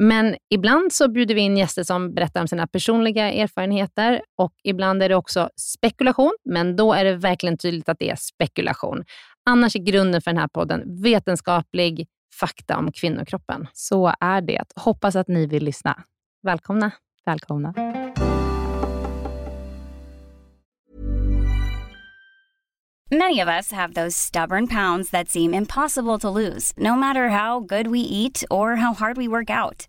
Men ibland så bjuder vi in gäster som berättar om sina personliga erfarenheter och ibland är det också spekulation, men då är det verkligen tydligt att det är spekulation. Annars är grunden för den här podden vetenskaplig fakta om kvinnokroppen. Så är det. Hoppas att ni vill lyssna. Välkomna. Välkomna. Many of us have those stubborn pounds that seem impossible to lose, no matter how good we eat or how hard we work out.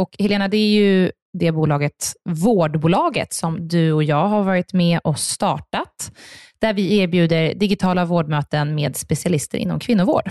Och Helena, det är ju det bolaget, vårdbolaget, som du och jag har varit med och startat, där vi erbjuder digitala vårdmöten med specialister inom kvinnovård.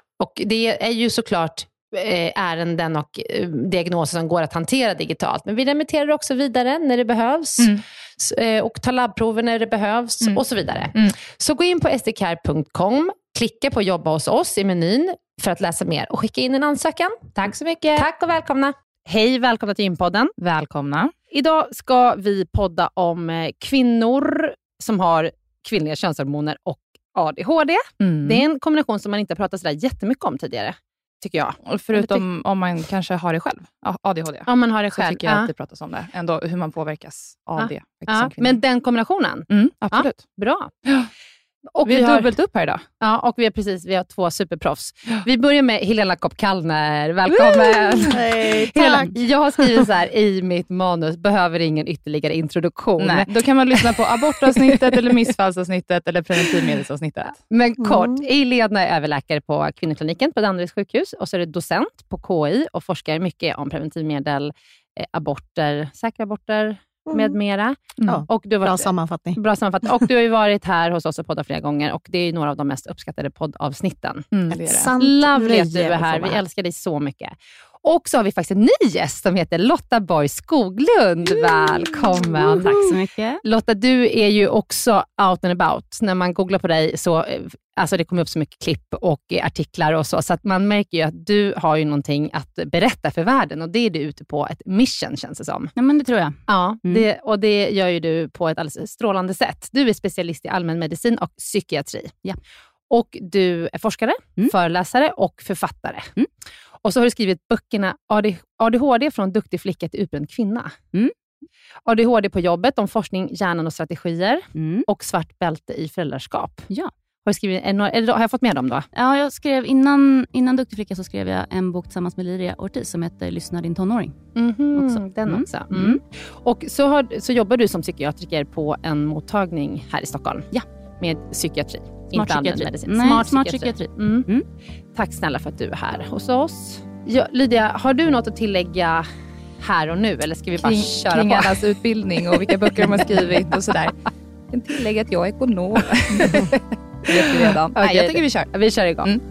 Och det är ju såklart Eh, ärenden och eh, diagnoser som går att hantera digitalt. Men vi remitterar också vidare när det behövs mm. Eh, och tar labbprover när det behövs mm. och så vidare. Mm. Så gå in på sdcare.com, klicka på jobba hos oss i menyn för att läsa mer och skicka in en ansökan. Tack så mycket. Tack och välkomna. Hej, välkomna till Gympodden. Välkomna. Idag ska vi podda om kvinnor som har kvinnliga könshormoner och ADHD. Mm. Det är en kombination som man inte har pratat sådär jättemycket om tidigare tycker jag. Förutom om man kanske har det själv, ADHD. Om man har det själv. Så tycker jag ja. att det pratas om det. Ändå hur man påverkas av ja. det. Ja. Men den kombinationen? Mm, absolut. bra. Och vi, vi har dubbelt upp här idag. Ja, och vi har precis vi har två superproffs. Vi börjar med Helena Kopp-Kallner. Välkommen! Hej, tack. jag har skrivit så här i mitt manus, behöver ingen ytterligare introduktion. Nej, då kan man lyssna på abortavsnittet, eller missfallsavsnittet eller preventivmedelsavsnittet. Men kort, mm. Helena är överläkare på kvinnokliniken på Danderyds sjukhus och så är det docent på KI och forskar mycket om preventivmedel, eh, aborter, säkra aborter. Med mera. Mm. Och du har varit, bra sammanfattning. Bra sammanfattning. Och du har ju varit här hos oss och poddat flera gånger och det är några av de mest uppskattade poddavsnitten. Mm. Lovely att du är här. Vi älskar dig så mycket. Och så har vi faktiskt en ny gäst som heter Lotta Borg Skoglund. Välkommen. Tack så mycket. Lotta, du är ju också out and about. När man googlar på dig så eh, alltså det kommer upp så mycket klipp och artiklar och så, så att man märker ju att du har ju någonting att berätta för världen och det är du ute på ett mission känns det som. Ja, men det tror jag. Ja, mm. det, och det gör ju du på ett alldeles strålande sätt. Du är specialist i allmänmedicin och psykiatri. Ja. Och du är forskare, mm. föreläsare och författare. Mm. Och så har du skrivit böckerna ADHD från duktig flicka till utbränd kvinna. Mm. ADHD på jobbet om forskning, hjärnan och strategier mm. och svart bälte i föräldraskap. Ja. Har, skrivit, det- har jag fått med dem då? Ja, jag skrev innan, innan Duktig flicka så skrev jag en bok tillsammans med Liria Ortiz som heter Lyssna din tonåring. Också. Den Mm. också. Mm. Och så, har, så jobbar du som psykiatriker på en mottagning här i Stockholm? Ja. Med psykiatri? Smart inte allmän psykiatri. medicin. Nej, smart psykiatri. Mm. Mm. Tack snälla för att du är här hos oss. Ja, Lydia, har du något att tillägga här och nu eller ska vi bara Kring, köra kring på? allas utbildning och vilka böcker de har skrivit och sådär. Jag kan tillägga att jag är ekonom. Det vet vi redan. Nej, Okej. jag tycker vi kör. Vi kör igång. Mm.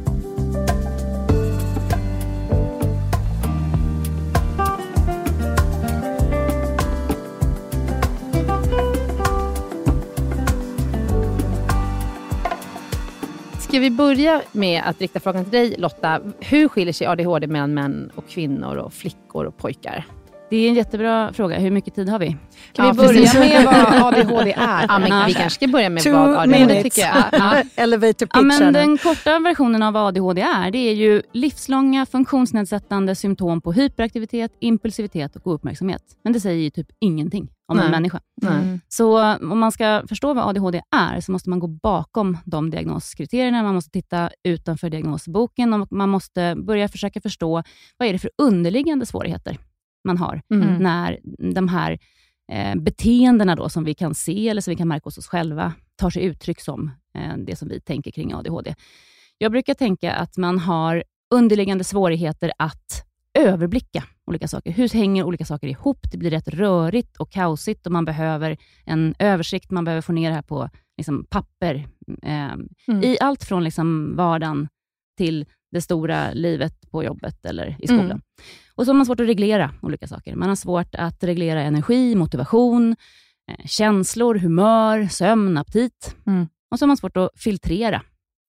Ska vi börja med att rikta frågan till dig Lotta. Hur skiljer sig ADHD mellan män och kvinnor och flickor och pojkar? Det är en jättebra fråga. Hur mycket tid har vi? Kan Ja, vi börja precis. med vad ADHD är? Ja, men vi kanske ska börja med Two vad ADHD minutes. tycker jag. Ja. Elevator pitch Ja, men den korta versionen av vad ADHD är, det är ju livslånga funktionsnedsättande symptom på hyperaktivitet, impulsivitet och ouppmärksamhet. Men det säger ju typ ingenting om Nej. en människa. Nej. Så om man ska förstå vad ADHD är, så måste man gå bakom de diagnoskriterierna. Man måste titta utanför diagnosboken och man måste börja försöka förstå vad är det för underliggande svårigheter man har Mm. när de här eh, beteendena då, som vi kan se eller som vi kan märka hos oss själva tar sig uttryck som eh, det som vi tänker kring ADHD. Jag brukar tänka att man har underliggande svårigheter att överblicka olika saker. Hur hänger olika saker ihop? Det blir rätt rörigt och kaosigt och man behöver en översikt. Man behöver få ner det här på liksom, papper. Eh, Mm. I allt från liksom, vardagen till det stora livet på jobbet eller i skolan. Mm. Och så har man svårt att reglera olika saker. Man har svårt att reglera energi, motivation, eh, känslor, humör, sömn, aptit. Mm. Och så har man svårt att filtrera.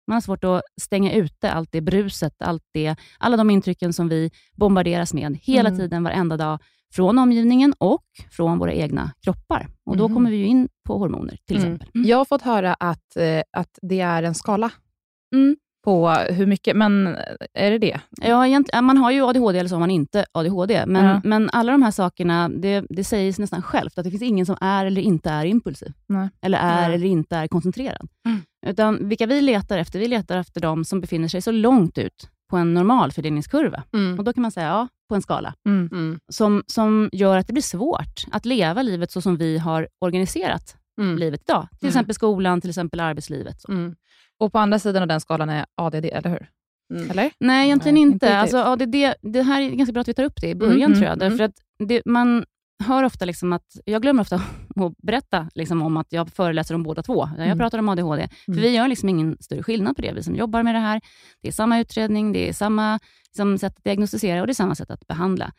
Man har svårt att stänga ute allt det bruset, allt det, alla de intrycken som vi bombarderas med hela Mm. tiden, varenda dag, från omgivningen och från våra egna kroppar. Och Då Mhm. kommer vi ju in på hormoner till Mm. exempel. Jag har fått höra att, eh, att det är en skala Mm. På hur mycket, men är det det? Ja, man har ju ADHD eller så har man inte ADHD. Men, Ja. men alla de här sakerna, det, det sägs nästan självt att det finns ingen som är eller inte är impulsiv. Nej. Eller är Nej. eller inte är koncentrerad. Mm. Utan vilka vi letar efter, vi letar efter de som befinner sig så långt ut på en normal fördelningskurva. Mm. Och Då kan man säga ja, på en skala. Mm. Mm. Som, som gör att det blir svårt att leva livet så som vi har organiserat Mm. livet idag. Till Mm. exempel skolan, till exempel arbetslivet. Mm. Och på andra sidan av den skalan är ADD, eller hur? Mm. Eller? Nej, egentligen Nej, inte. inte alltså, ADD, det här är ganska bra att vi tar upp det i början, Mm, tror jag. mm, Därför att det, man hör ofta liksom att, jag glömmer ofta att berätta liksom om att jag föreläser om båda två. Jag Mm. pratar om ADHD. För Mm. vi gör liksom ingen större skillnad på det, vi som jobbar med det här. Det är samma utredning, det är samma liksom, sätt att diagnostisera och det är samma sätt att behandla.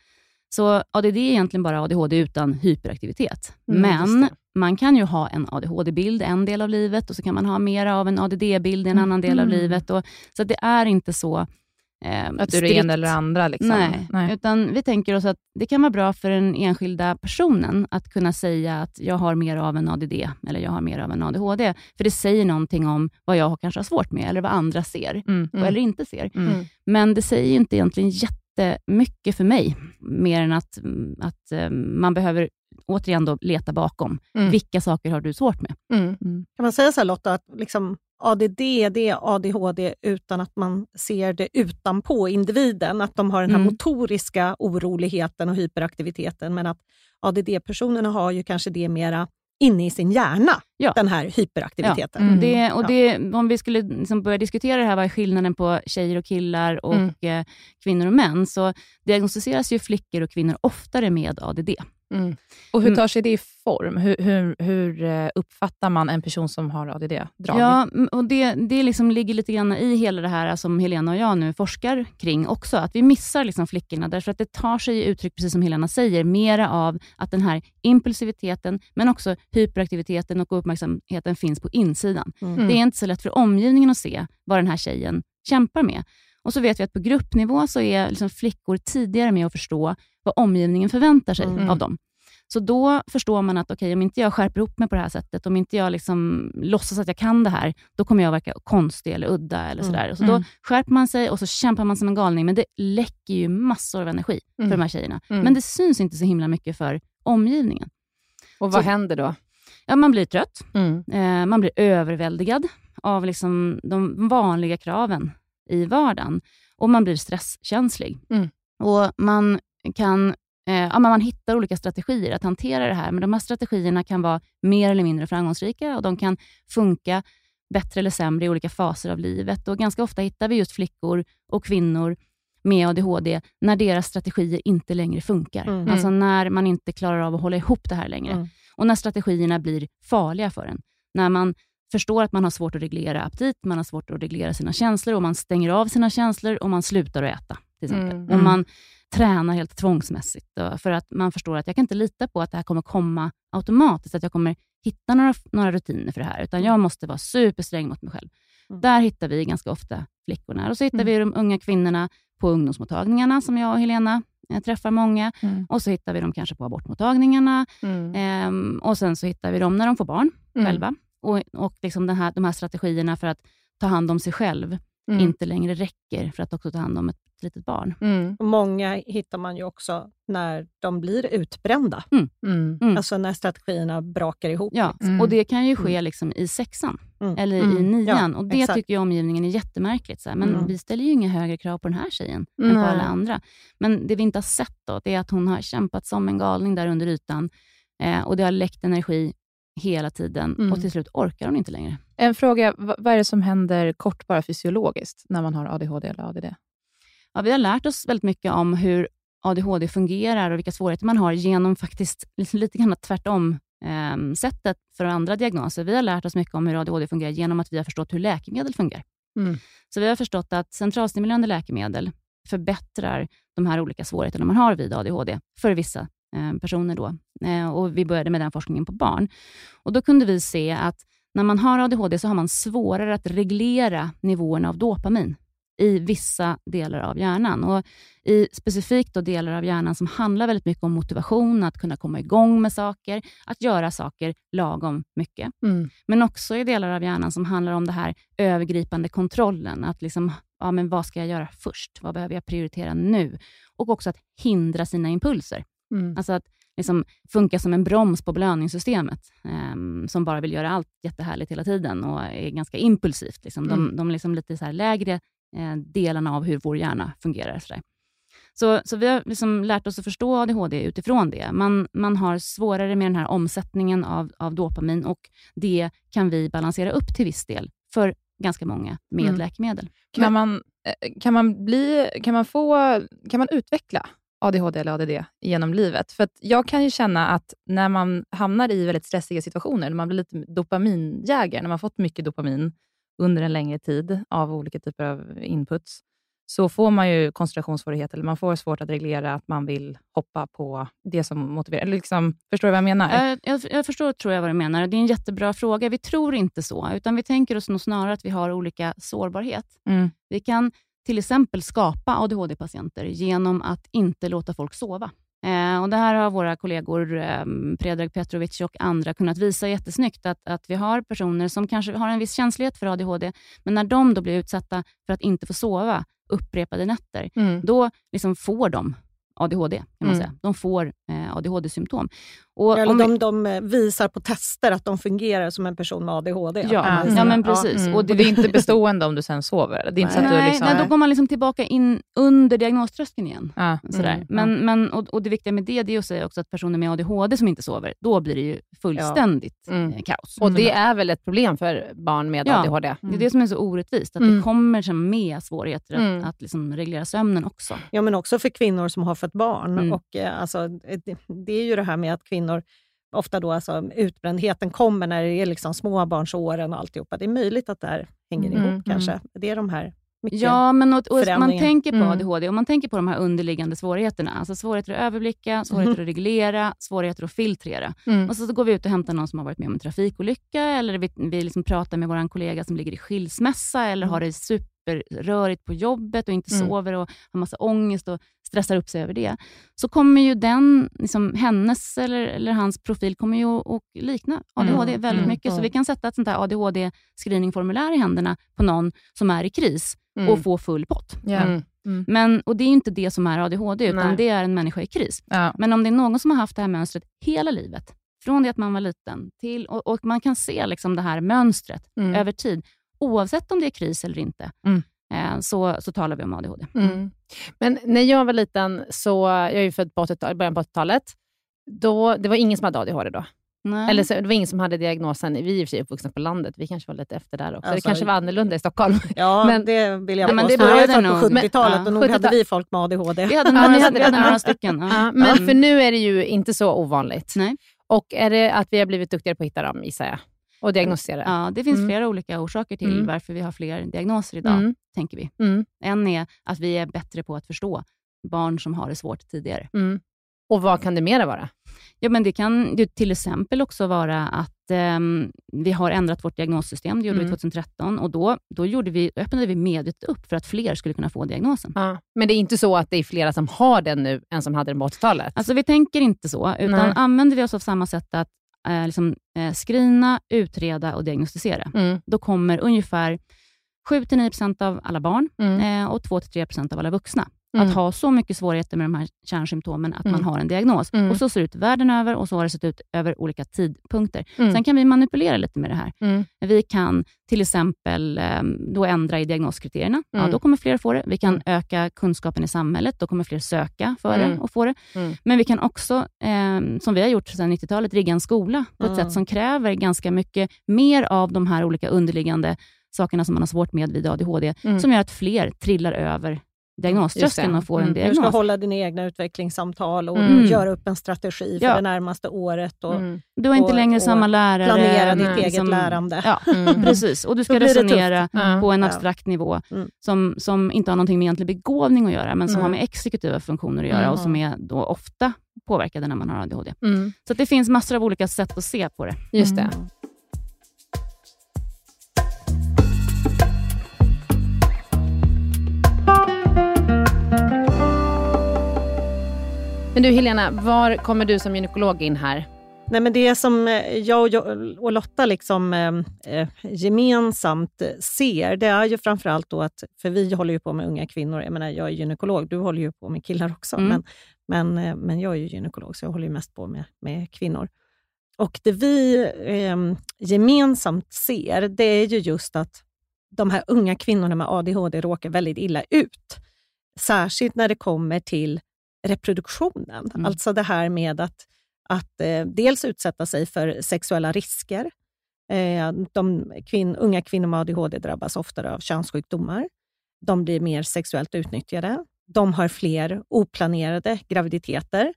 Så ADD är egentligen bara ADHD utan hyperaktivitet. Mm, Men. Man kan ju ha en ADHD-bild en del av livet och så kan man ha mera av en ADD-bild i en annan del av Mhm. livet. Och, så att det är inte så eh, Att du är strikt. ena eller andra? Liksom. Nej, utan vi tänker oss att det kan vara bra för den enskilda personen att kunna säga att jag har mer av en ADD eller jag har mer av en ADHD. För det säger någonting om vad jag kanske har svårt med eller vad andra ser Mm. Mm. eller inte ser. Mm. Men det säger ju inte egentligen jättemycket för mig, mer än att, mm, att eh, man behöver återigen då leta bakom. Mm. Vilka saker har du svårt med? Mm. Kan man säga så här Lotta, att liksom ADD det är ADHD utan att man ser det utanpå individen, att de har den här Mm. motoriska oroligheten och hyperaktiviteten, men att ADD-personerna har ju kanske det mera inne i sin hjärna, Ja. den här hyperaktiviteten. Mm. Det, och Ja. det, om vi skulle liksom börja diskutera det här, vad är skillnaden på tjejer och killar och Mm. eh, kvinnor och män, så diagnostiseras ju flickor och kvinnor oftare med ADD. Mm. Och hur Mm. tar sig det i form? Hur, hur, hur eh, uppfattar man en person som har ADD-drag? Ja, och det, det liksom ligger lite grann i hela det här som Helena och jag nu forskar kring också, att vi missar liksom flickorna, därför att det tar sig i uttryck, precis som Helena säger, mera av att den här impulsiviteten, men också hyperaktiviteten och uppmärksamheten finns på insidan. Mm. Det är inte så lätt för omgivningen att se vad den här tjejen kämpar med. Och så vet vi att på gruppnivå så är liksom flickor tidigare med att förstå vad omgivningen förväntar sig Mm. av dem. Så då förstår man att okej, om inte jag skärper upp mig på det här sättet, om inte jag liksom låtsas att jag kan det här, då kommer jag verka konstig eller udda. eller Mm. sådär. Och så Mm. Då skärper man sig och så kämpar man som en galning, men det läcker ju massor av energi Mm. för de här tjejerna. Mm. Men det syns inte så himla mycket för omgivningen. Och vad Så- händer då? Ja, man blir trött, Mm. eh, man blir överväldigad av liksom de vanliga kraven i vardagen och man blir stresskänslig. Mm. Och man kan eh, ja, man hittar olika strategier att hantera det här, men de här strategierna kan vara mer eller mindre framgångsrika och de kan funka bättre eller sämre i olika faser av livet. Och Ganska ofta hittar vi just flickor och kvinnor med ADHD när deras strategier inte längre funkar. Mm. Alltså när man inte klarar av att hålla ihop det här längre. Mm. Och när strategierna blir farliga för en. När man förstår att man har svårt att reglera aptit, man har svårt att reglera sina känslor och man stänger av sina känslor och man slutar att äta. till exempel. Mm. Och man tränar helt tvångsmässigt då, för att man förstår att jag kan inte lita på att det här kommer komma automatiskt, att jag kommer hitta några, några rutiner för det här, utan jag måste vara supersträng mot mig själv. Mm. Där hittar vi ganska ofta flickorna. Och så hittar Mm. vi de unga kvinnorna på ungdomsmottagningarna, som jag och Helena eh, träffar många. Mm. Och så hittar vi dem kanske på abortmottagningarna. Mm. Ehm, och sen så hittar vi dem när de får barn Mm. själva. Och, och liksom den här, de här strategierna för att ta hand om sig själv Mm. inte längre räcker för att också ta hand om ett litet barn. Mm. Och Många hittar man ju också när de blir utbrända. Mm. Mm. Alltså när strategierna brakar ihop. Ja, Mm. och det kan ju ske liksom i sexan Mm. eller i Mm. nian. Ja, och Det exakt. tycker omgivningen är jättemärkligt. Så här. Men Mm. vi ställer ju inga högre krav på den här tjejen än på Nej. alla andra. Men det vi inte har sett då, det är att hon har kämpat som en galning där under ytan. Eh, och Det har läckt energi hela tiden Mm. och till slut orkar hon inte längre. En fråga, vad är det som händer kort bara fysiologiskt när man har ADHD eller ADD? Ja, vi har lärt oss väldigt mycket om hur ADHD fungerar och vilka svårigheter man har genom faktiskt lite grann tvärtom eh, sättet för andra diagnoser. Vi har lärt oss mycket om hur ADHD fungerar genom att vi har förstått hur läkemedel fungerar. Mm. Så vi har förstått att centralstimulerande läkemedel förbättrar de här olika svårigheterna man har vid ADHD för vissa personer. Då. Eh, och vi började med den forskningen på barn. Och Då kunde vi se att när man har ADHD så har man svårare att reglera nivåerna av dopamin i vissa delar av hjärnan. Och I specifikt då delar av hjärnan som handlar väldigt mycket om motivation, att kunna komma igång med saker, att göra saker lagom mycket. Mm. Men också i delar av hjärnan som handlar om det här övergripande kontrollen. Att liksom, ja, men vad ska jag göra först? Vad behöver jag prioritera nu? Och också att hindra sina impulser. Mm. Alltså att liksom funka som en broms på belöningssystemet, ehm, som bara vill göra allt jättehärligt hela tiden och är ganska impulsivt. Liksom. De, Mm. de liksom lite så lägre eh, delarna av hur vår hjärna fungerar. Så, så, så vi har liksom lärt oss att förstå ADHD utifrån det. Man, man har svårare med den här omsättningen av, av dopamin och det kan vi balansera upp till viss del för ganska många med Mm. läkemedel. Kan, man, eh, kan, man bli, kan, man få, kan man utveckla ADHD eller ADD genom livet? För jag kan ju känna att när man hamnar i väldigt stressiga situationer, när man blir lite dopaminjägare, när man fått mycket dopamin under en längre tid av olika typer av inputs, så får man ju koncentrationssvårigheter, eller man får svårt att reglera att man vill hoppa på det som motiverar. Eller liksom, förstår du vad jag menar? Jag, jag, jag förstår tror jag vad du menar. Det är en jättebra fråga. Vi tror inte så, utan vi tänker oss nog snarare att vi har olika sårbarhet. Mm. Vi kan till exempel skapa ADHD-patienter genom att inte låta folk sova. Eh, och Det här har våra kollegor eh, Predrag Petrovic och andra kunnat visa jättesnyggt, att, att vi har personer som kanske har en viss känslighet för ADHD, men när de då blir utsatta för att inte få sova upprepade nätter, Mm. då liksom får de ADHD, kan man Mm. säga. De får eh, ADHD-symptom. Och Eller om vi- de, de eh, visar på tester att de fungerar som en person med ADHD. Ja, man ja, men precis. Mm. Och Och det är inte bestående om du sen sover? Det är inte så att du nej, liksom... nej, då går man liksom tillbaka in under diagnoströskeln igen. ja. Sådär. Mm, men, men, och, och Det viktiga med det, det är att säga också att personer med ADHD som inte sover, då blir det ju fullständigt Mm. eh, kaos. Och det är väl ett problem för barn med Ja. ADHD? Det är det som är så orättvist, att Mm. det kommer som med svårigheter att, Mm. att liksom reglera sömnen också. Ja, men också för kvinnor som har fått barn. Mm. Och, eh, alltså, det, det är ju det här med att kvinnor ofta då, alltså, utbrändheten kommer när det är liksom småbarnsåren och alltihopa. Det är möjligt att det här hänger Mm, ihop kanske. Det är de här mycket... Ja, men och, och man tänker på Mm. ADHD och man tänker på de här underliggande svårigheterna. Alltså svårigheter att överblicka, svårigheter att reglera, svårigheter att filtrera. Mm. Och så, så går vi ut och hämtar någon som har varit med om en trafikolycka, eller vi, vi liksom pratar med vår kollega som ligger i skilsmässa, eller har det superrörigt på jobbet och inte Mm. sover och har massa ångest och stressar upp sig över det. Så kommer ju den, liksom, hennes eller, eller hans profil kommer ju att, likna ADHD Mm. väldigt Mm. mycket. Så Mm. vi kan sätta ett sånt här ADHD-screeningformulär i händerna på någon som är i kris Mm. och få full pott. Ja. Mm. Men, och Det är inte det som är ADHD, utan Nej. det är en människa i kris. Ja. Men om det är någon som har haft det här mönstret hela livet, från det att man var liten, till, och, och man kan se liksom det här mönstret Mm. över tid, oavsett om det är kris eller inte, Mm. eh, så, så talar vi om ADHD. Mm. Men när jag var liten, så, jag är ju född på 80 början på 80-talet, då, det var ingen som hade ADHD då. Nej. Eller så, det var ingen som hade diagnosen. Vi är i och för sig uppvuxna på landet, vi kanske var lite efter där också. det Alltså, kanske var annorlunda i Stockholm. Ja, Men- det vill jag Ja, men det började på nog- 70-talet men- och nog ja, hade 70-tal. vi folk med ADHD. vi hade några, vi hade hade det. några stycken. Ja. Ja, men för nu är det ju inte så ovanligt. Nej. Och är det att vi har blivit duktigare på att hitta dem, gissar jag, och diagnostisera? Ja, det finns Mm. flera olika orsaker till Mm. varför vi har fler diagnoser idag, Mm. tänker vi. Mm. En är att vi är bättre på att förstå barn som har det svårt tidigare. Mm. Och vad kan det mera vara? Ja, men det kan ju till exempel också vara att ehm, vi har ändrat vårt diagnossystem. Det gjorde Mm. vi 2013 och då, då, gjorde vi, öppnade vi medvetet upp för att fler skulle kunna få diagnosen. Ja. Men det är inte så att det är flera som har den nu än som hade den på 80-talet? Alltså vi tänker inte så, utan Nej. använder vi oss av samma sätt att eh, liksom, eh, screena, utreda och diagnostisera, Mm. då kommer ungefär 7-9% av alla barn Mm. eh, och 2-3% av alla vuxna Mm. att ha så mycket svårigheter med de här kärnsymptomen att Mm. man har en diagnos. Mm. Och Så ser det ut världen över och så har det sett ut över olika tidpunkter. Mm. Sen kan vi manipulera lite med det här. Mm. Vi kan till exempel eh, då ändra i diagnoskriterierna. Ja, Mm. då kommer fler få det. Vi kan öka kunskapen i samhället. Då kommer fler söka för det och få det. Men vi kan också, eh, som vi har gjort sedan 90-talet, rigga en skola på ett sätt som kräver ganska mycket mer av de här olika underliggande sakerna som man har svårt med vid ADHD, Mm. som gör att fler trillar över diagnoströskeln och får Mm. en Du Du ska diagnos. hålla dina egna utvecklingssamtal och Mm. göra upp en strategi för Ja. det närmaste året. Och Mm. Du har inte och- längre och samma lärare. planera ditt mm, eget lärande. Ja, Mm. precis. Och du ska resonera på en Ja. abstrakt nivå Mm. som, som inte har någonting med egentlig begåvning att göra, men som Mm. har med exekutiva funktioner att göra Mm. och som är då ofta påverkade när man har ADHD. Mm. Så att det finns massor av olika sätt att se på det. Just det. Men du Helena, var kommer du som gynekolog in här? Nej, men det som eh, jag och, Lotta liksom, eh, eh, gemensamt eh, ser, det är ju framförallt då att, för vi håller ju på med unga kvinnor, jag menar jag är gynekolog, du håller ju på med killar också, Mm. men, men, men jag är ju gynekolog, så jag håller ju mest på med, med kvinnor. Och det vi eh, gemensamt ser, det är ju just att de här unga kvinnorna med ADHD råkar väldigt illa ut. Särskilt när det kommer till reproduktionen. Mm. Alltså det här med att, att eh, dels utsätta sig för sexuella risker. Eh, de kvin- unga kvinnor med ADHD drabbas oftare av könssjukdomar. De blir mer sexuellt utnyttjade. De har fler oplanerade graviditeter.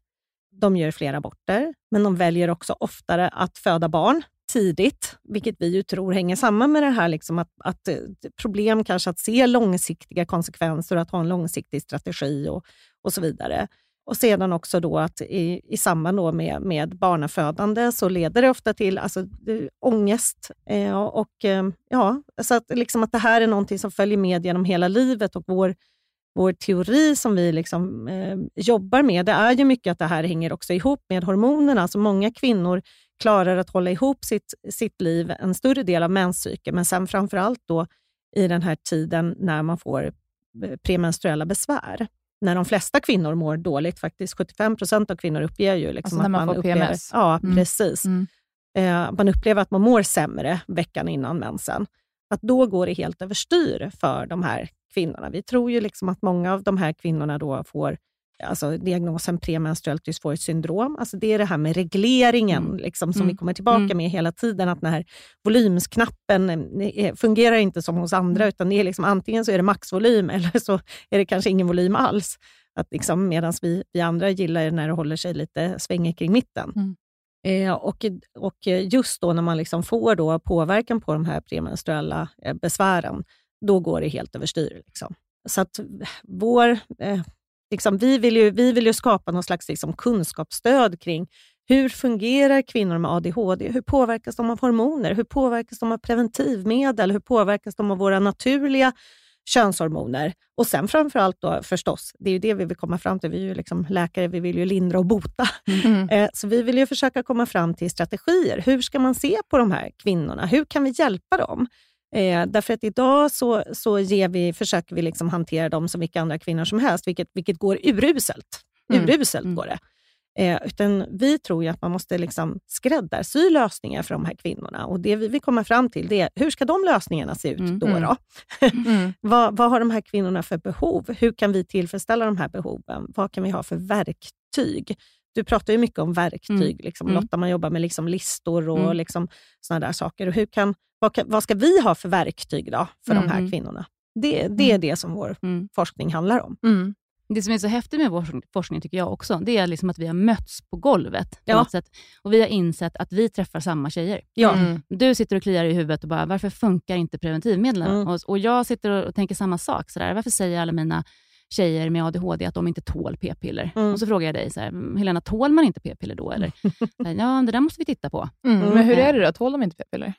De gör fler aborter, men de väljer också oftare att föda barn tidigt, vilket vi ju tror hänger samman med det här liksom att, att eh, problem kanske att se långsiktiga konsekvenser och att ha en långsiktig strategi och, och så vidare. Och sedan också då att i, i samband då med, med barnafödande så leder det ofta till alltså, det- ångest. Eh, och eh, ja, så att, liksom att det här är någonting som följer med genom hela livet och vår, vår teori som vi liksom, eh, jobbar med, det är ju mycket att det här hänger också ihop med hormonerna. Alltså många kvinnor klarar att hålla ihop sitt, sitt liv en större del av menscykeln, men sen framför allt då i den här tiden när man får eh, premenstruella besvär. När de flesta kvinnor mår dåligt, faktiskt 75 procent av kvinnor uppger ju liksom Alltså när att man får upplever, PMS. Ja, Mm. precis. Mm. Eh, man upplever att man mår sämre veckan innan mensen. Att då går det helt överstyr för de här kvinnorna. Vi tror ju liksom att många av de här kvinnorna då får alltså diagnosen premenstruellt dysforiskt syndrom. Alltså det är det här med regleringen Mm. liksom, som Mm. vi kommer tillbaka Mm. med hela tiden. Att den här volymsknappen eh, fungerar inte som hos andra, Mm. utan det är liksom, antingen så är det maxvolym eller så är det kanske ingen volym alls. Att liksom, Medan vi, vi andra gillar när det håller sig lite svängigt kring mitten. Mm. Eh, och, och just då när man liksom får då påverkan på de här premenstruella eh, besvären, då går det helt överstyr. Liksom. Så att vår, eh, liksom, vi, vill ju, vi vill ju skapa någon slags liksom, kunskapsstöd kring hur fungerar kvinnor med ADHD? Hur påverkas de av hormoner? Hur påverkas de av preventivmedel? Hur påverkas de av våra naturliga könshormoner? Och sen framförallt då förstås, det är ju det vi vill komma fram till. Vi är ju liksom läkare, vi vill ju lindra och bota. Mm. Så vi vill ju försöka komma fram till strategier. Hur ska man se på de här kvinnorna? Hur kan vi hjälpa dem? Eh, därför att idag så, så ger vi, försöker vi liksom hantera dem som vilka andra kvinnor som helst, vilket, vilket går uruselt. Mm. Uruselt Mm. går det. Eh, utan vi tror att man måste liksom skräddarsy lösningar för de här kvinnorna. Och Det vi vill komma fram till det är, hur ska de lösningarna se ut Mm. då? Mm. då? Mm. vad, vad har de här kvinnorna för behov? Hur kan vi tillfredsställa de här behoven? Vad kan vi ha för verktyg? Du pratar ju mycket om verktyg, Mm. liksom, Mm. Lotta. Man jobbar med liksom listor och Mm. liksom såna där saker. Och hur kan, vad, vad ska vi ha för verktyg då för de här Mm. kvinnorna? Det, det är det som vår Mm. forskning handlar om. Mm. Det som är så häftigt med vår forskning- tycker jag också, det är liksom att vi har mötts på golvet på Ja. något sätt. Och vi har insett att vi träffar samma tjejer. Ja. Mm. Du sitter och kliar i huvudet och bara, varför funkar inte preventivmedlen? Mm. Och, och jag sitter och tänker samma sak. Sådär. Varför säger alla mina tjejer med ADHD att de inte tål p-piller? Mm. Och så frågar jag dig, så här, Helena, tål man inte p-piller då? Eller? Ja, det där måste vi titta på. Mm. Mm. Men hur är det då? Tål de inte p-piller?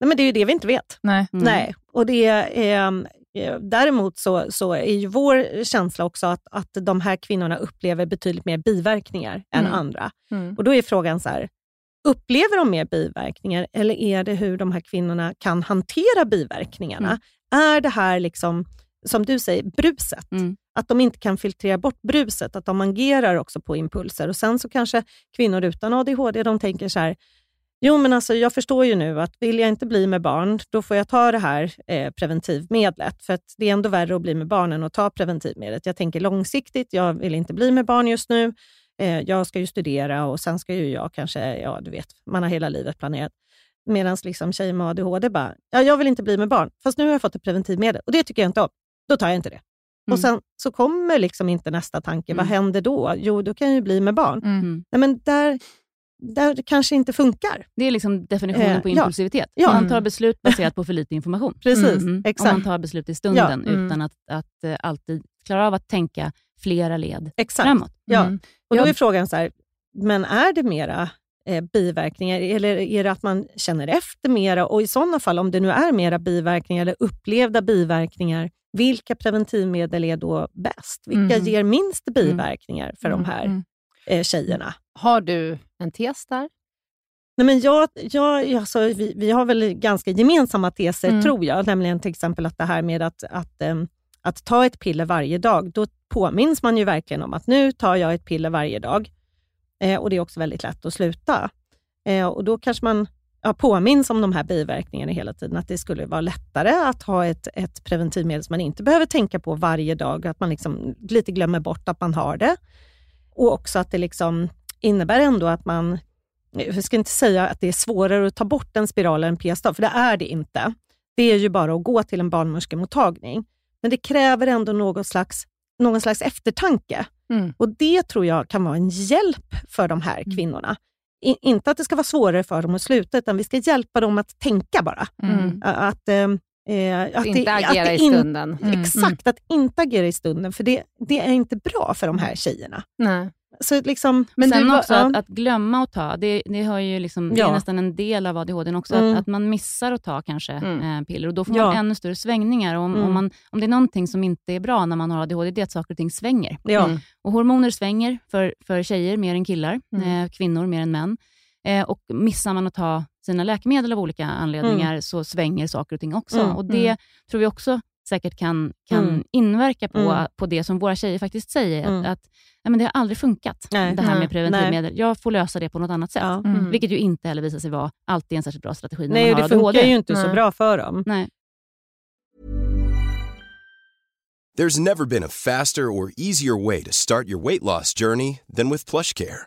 Nej, men det är ju det vi inte vet. Nej. Mm. Nej, och det är, eh, däremot så, så är ju vår känsla också att, att de här kvinnorna upplever betydligt mer biverkningar än Mm. andra. Mm. Och Då är frågan så här, upplever de mer biverkningar eller är det hur de här kvinnorna kan hantera biverkningarna? Mm. Är det här, liksom, som du säger, bruset? Mm. Att de inte kan filtrera bort bruset, att de agerar också på impulser. Och Sen så kanske kvinnor utan ADHD de tänker så här, Jo, men alltså, jag förstår ju nu att vill jag inte bli med barn, då får jag ta det här eh, preventivmedlet. För att det är ändå värre att bli med barn än att ta preventivmedlet. Jag tänker långsiktigt, jag vill inte bli med barn just nu. Eh, jag ska ju studera och sen ska ju jag kanske, ja du vet, man har hela livet planerat. Medan liksom tjejer med ADHD bara, ja, jag vill inte bli med barn, fast nu har jag fått ett preventivmedel och det tycker jag inte om. Då tar jag inte det. Och Mm. sen så kommer liksom inte nästa tanke, vad Mm. händer då? Jo, då kan jag ju bli med barn. Mm. Nej, men där, där det kanske inte funkar. Det är liksom definitionen Eh, på impulsivitet. Ja. Man tar beslut baserat på för lite information. Precis, Mm. Och exakt. man tar beslut i stunden Ja, mm. utan att, att eh, alltid klara av att tänka flera led exakt. framåt. Ja. Mm. Och då är frågan så här, men är det mera eh, biverkningar eller är det att man känner efter mera? Och i sådana fall, om det nu är mera biverkningar eller upplevda biverkningar, vilka preventivmedel är då bäst? Vilka Mm. ger minst biverkningar för de Mm. här Mm. eh, tjejerna? Har du en tes där? Nej, men jag, jag, alltså, vi, vi har väl ganska gemensamma teser, Mm. tror jag. Nämligen till exempel att det här med att, att, em, att ta ett piller varje dag, då påminns man ju verkligen om att nu tar jag ett piller varje dag. Eh, och Det är också väldigt lätt att sluta. Eh, och Då kanske man ja, påminns om de här biverkningarna hela tiden, att det skulle vara lättare att ha ett, ett preventivmedel som man inte behöver tänka på varje dag, att man liksom lite glömmer bort att man har det. Och också att det liksom innebär ändå att man jag ska inte säga att det är svårare att ta bort en spiral än en p-stav, för det är det inte. Det är ju bara att gå till en barnmorskemottagning. Men det kräver ändå någon slags, någon slags eftertanke. Mm. Och Det tror jag kan vara en hjälp för de här Mm. kvinnorna. I, inte att det ska vara svårare för dem att sluta, utan vi ska hjälpa dem att tänka bara. Mm. Att, ehm, eh, att inte det, att agera det i stunden. Mm. Exakt, att inte agera i stunden, för det, det är inte bra för de här tjejerna. Nej. Så liksom, Men Sen du var- också ja. att, att glömma att ta, det, det, har ju liksom, det Ja. är nästan en del av ADHD också, Mm. att, att man missar att ta kanske Mm. eh, piller och då får Ja. man ännu större svängningar. Och Om, Mm. om, man, om det är någonting som inte är bra när man har ADHD, det är att saker och ting svänger. ja. Mm. Och hormoner svänger för, för tjejer mer än killar, Mm. eh, kvinnor mer än män. Eh, och missar man att ta sina läkemedel av olika anledningar så svänger saker och ting också. Mm, Och Det mm. tror vi också säkert kan, kan Mm. inverka på, Mm. på det som våra tjejer faktiskt säger. Mm. Att, att nej, men det har aldrig funkat, Nej. det här Nej. med preventivmedel. Jag får lösa det på något annat sätt. Ja. Mm. Vilket ju inte heller visar sig vara alltid en särskilt bra strategi när Nej, man har det ADHD. funkar ju inte så Nej. bra för dem. Nej. There's never been a faster or easier way to start your weight loss journey than with PlushCare.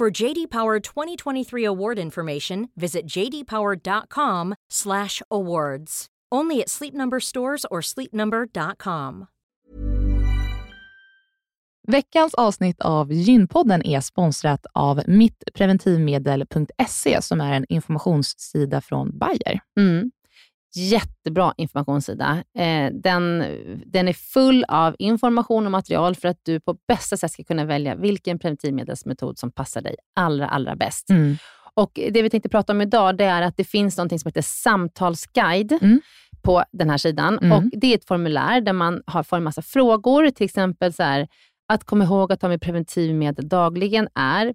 For JD Power 2023 award information, visit jdpower.com/awards. Only at Sleep Number stores or sleepnumber.com. Veckans avsnitt av Gynpodden är sponsrat av mittpreventivmedel.se som är en informationssida från Bayer. Mm. Jättebra informationssida. Eh, den, den är full av information och material för att du på bästa sätt ska kunna välja vilken preventivmedelsmetod som passar dig allra, allra bäst. Mm. Och Det vi tänkte prata om idag det är att det finns något som heter samtalsguide Mm. på den här sidan. Mm. Och Det är ett formulär där man har, får en massa frågor, till exempel så här, att komma ihåg att ta med preventivmedel dagligen är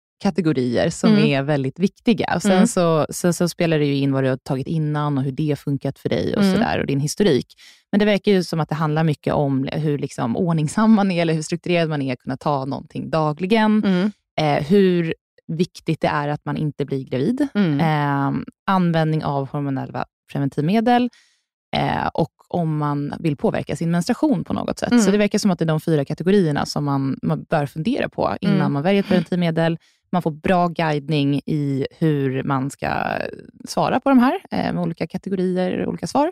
kategorier som Mm. är väldigt viktiga. Och sen, Mm. så, sen så spelar det ju in vad du har tagit innan och hur det funkat för dig och, Mm. sådär, och din historik. Men det verkar ju som att det handlar mycket om hur liksom ordningsam man är, eller hur strukturerad man är, att kunna ta någonting dagligen. Mm. Eh, hur viktigt det är att man inte blir gravid. Mm. Eh, användning av hormonella preventivmedel eh, och om man vill påverka sin menstruation på något sätt. Mm. Så det verkar som att det är de fyra kategorierna som man, man bör fundera på innan Mm. man väljer ett preventivmedel. Man får bra guidning i hur man ska svara på de här eh, med olika kategorier och olika svar.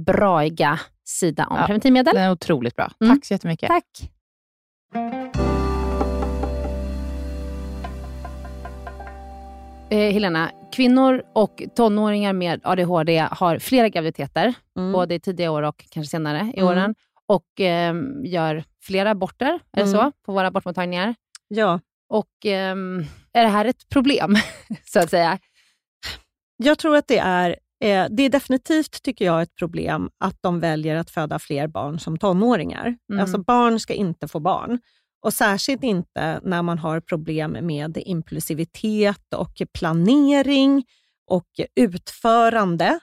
braiga sida om Ja. preventivmedel. Den är otroligt bra. Mm. Tack så jättemycket. Tack. Eh, Helena, kvinnor och tonåringar med ADHD har flera graviditeter, Mm. både i tidiga år och kanske senare i Mm. åren, och eh, gör flera aborter, det Mm. så, på våra abortmottagningar. Ja, Och ehm, är det här ett problem, så att säga? jag tror att det är, eh, det är definitivt, tycker jag, ett problem att de väljer att föda fler barn som tonåringar. Mm. Alltså barn ska inte få barn. Och särskilt inte när man har problem med impulsivitet och planering och utförande.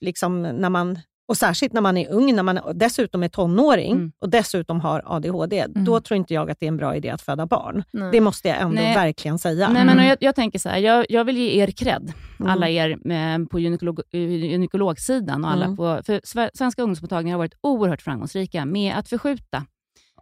Liksom när man, och särskilt när man är ung, när man dessutom är tonåring Mm. och dessutom har ADHD, då tror inte jag att det är en bra idé att föda barn. Nej. Det måste jag ändå Nej. verkligen säga. Nej, men och jag, jag tänker så här, jag, jag vill ge er cred, Mm. alla er eh, på gynekolog, eh, gynekologsidan och alla Mm. på... För sve- svenska ungdomsmottagningar har varit oerhört framgångsrika med att förskjuta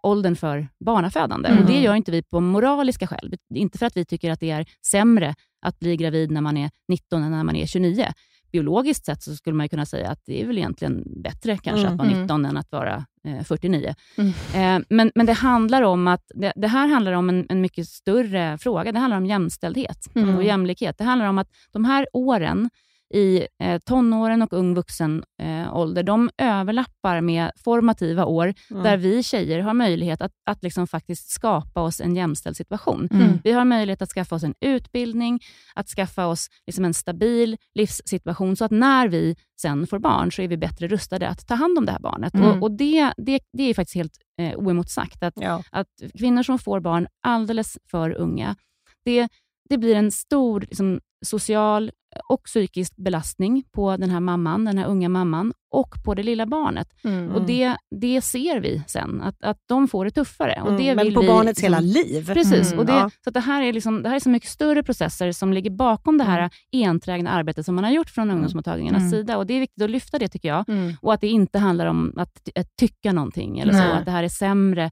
åldern för barnafödande. Mm. Och Det gör inte vi på moraliska skäl. Inte för att vi tycker att det är sämre att bli gravid när man är 19 än när man är 29. Biologiskt sett så skulle man kunna säga att det är väl egentligen bättre kanske Mm. att vara Mm. 19 än att vara eh, 49. Mm. Eh, men, men det handlar om att det, det här handlar om en, en mycket större fråga. Det handlar om jämställdhet Mm. och jämlikhet. Det handlar om att de här åren i eh, tonåren och ung vuxen eh, ålder, de överlappar med formativa år Mm. där vi tjejer har möjlighet att, att liksom faktiskt skapa oss en jämställd situation. Mm. Vi har möjlighet att skaffa oss en utbildning, att skaffa oss liksom en stabil livssituation, så att när vi sen får barn så är vi bättre rustade att ta hand om det här barnet. Mm. Och, och det, det, det är faktiskt helt eh, oemotsagt, att, Ja. att kvinnor som får barn alldeles för unga, det, det blir en stor liksom, social och psykisk belastning på den här mamman, den här unga mamman, och på det lilla barnet. Mm. Och det, det ser vi sen, att, att de får det tuffare. Och det Mm, men på vi, barnets liksom- hela liv. Precis. Mm, och det, ja. så det, här är liksom, det här är så mycket större processer som ligger bakom det här enträgna arbetet som man har gjort från ungdomsmottagningarnas Mm. sida. Och Det är viktigt att lyfta det, tycker jag. Mm. Och att det inte handlar om att, att tycka någonting, eller så, att det här är sämre, eh,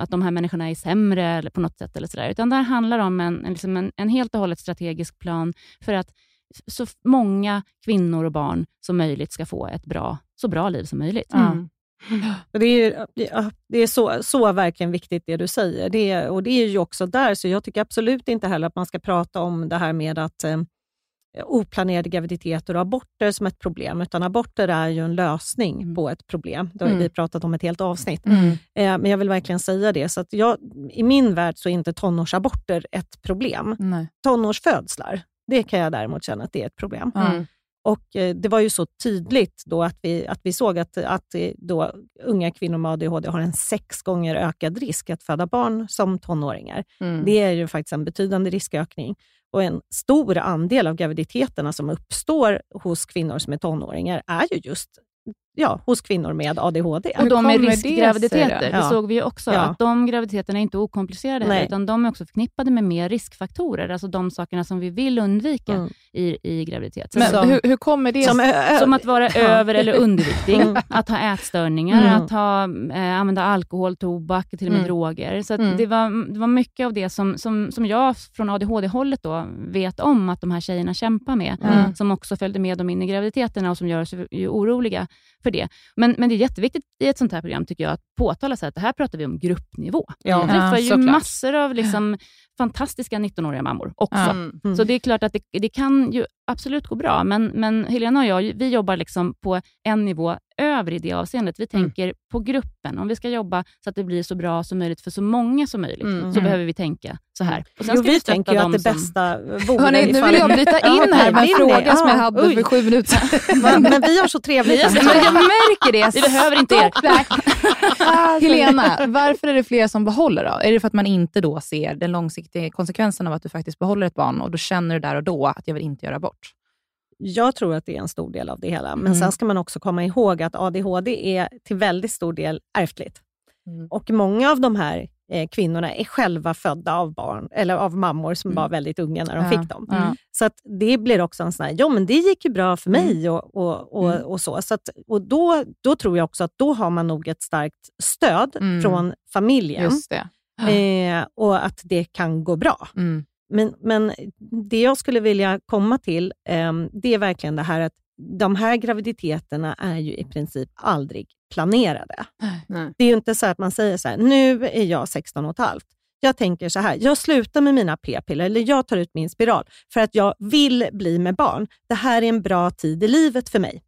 att de här människorna är sämre eller på något sätt. Eller så där. Utan det här handlar om en, en, liksom en, en helt och hållet strategisk plan för att så många kvinnor och barn som möjligt ska få ett bra, så bra liv som möjligt. Mm. Och det är, det är så, så verkligen viktigt det du säger. Det och det är ju också där, så jag tycker absolut inte heller att man ska prata om det här med att eh, oplanerade graviditeter och aborter som ett problem, utan aborter är ju en lösning Mm. på ett problem. Det har Mm. vi pratat om ett helt avsnitt. Mm. Eh, men jag vill verkligen säga det. Så att jag, I min värld så är inte tonårsaborter ett problem. Nej. Tonårsfödslar, det kan jag däremot känna att det är ett problem. Mm. Och eh, Det var ju så tydligt då att vi, att vi såg att, att eh, då unga kvinnor med ADHD har en sex gånger ökad risk att föda barn som tonåringar. Mm. Det är ju faktiskt en betydande riskökning. Och en stor andel av graviditeterna som uppstår hos kvinnor som är tonåringar är ju just ja, hos kvinnor med ADHD. Och de med det riskgraviditeter, det då? såg vi ju också, Ja. att de graviditeterna är inte okomplicerade, heller, utan de är också förknippade med mer riskfaktorer, alltså de sakerna som vi vill undvika Mm. i, i graviditet. Men som, hur, hur kommer det Som, som att vara Ja. över eller underviktig, Mm. att ha ätstörningar, Mm. att ha, eh, använda alkohol, tobak, till och med Mm. droger. Så att Mm. det, var, det var mycket av det som, som, som jag från ADHD-hållet då vet om att de här tjejerna kämpar med, Mm. som också följde med dem in i graviditeterna och som gör oss ju oroliga för det. Men, men det är jätteviktigt i ett sånt här program tycker jag att påtala så att det här pratar vi om gruppnivå. Ja. Vi träffar ju såklart. massor av liksom fantastiska 19-åriga mammor också. Ja. Mm. Så det är klart att det, det kan ju absolut gå bra, men, men Helena och jag, vi jobbar liksom på en nivå över i det avseendet. Vi Mm. tänker på gruppen. Om vi ska jobba så att det blir så bra som möjligt för så många som möjligt, Mm. så Mm. behöver vi tänka så här. Och Jo, vi stötta tänker ju att det som- bästa vore Hörni, nu vill jag bryta in här med en fråga som jag Ja, hade oj. för sju minuter. Men, men vi har så trevligt Vi här. Men jag märker det. Vi behöver inte er. Helena, varför är det fler som behåller då? Är det för att man inte då ser den långsiktiga konsekvensen av att du faktiskt behåller ett barn och då känner du där och då att jag vill inte göra abort? Jag tror att det är en stor del av det hela. Men Mm. sen ska man också komma ihåg att ADHD är till väldigt stor del ärftligt. Mm. Och många av de här eh, kvinnorna är själva födda av barn eller av mammor som Mm. var väldigt unga när de Ja. fick dem. Ja. Så att det blir också en sån här, ja men det gick ju bra för mig och, och, och, Mm. och så. så att, och då, då tror jag också att då har man nog ett starkt stöd Mm. från familjen Just det. Eh, och att det kan gå bra. Mm. Men, men det jag skulle vilja komma till, ehm, det är verkligen det här att de här graviditeterna är ju i princip aldrig planerade. Nej. Det är ju inte så att man säger så här, nu är jag 16 och ett halvt. Jag tänker så här, jag slutar med mina p-piller eller jag tar ut min spiral för att jag vill bli med barn. Det här är en bra tid i livet för mig.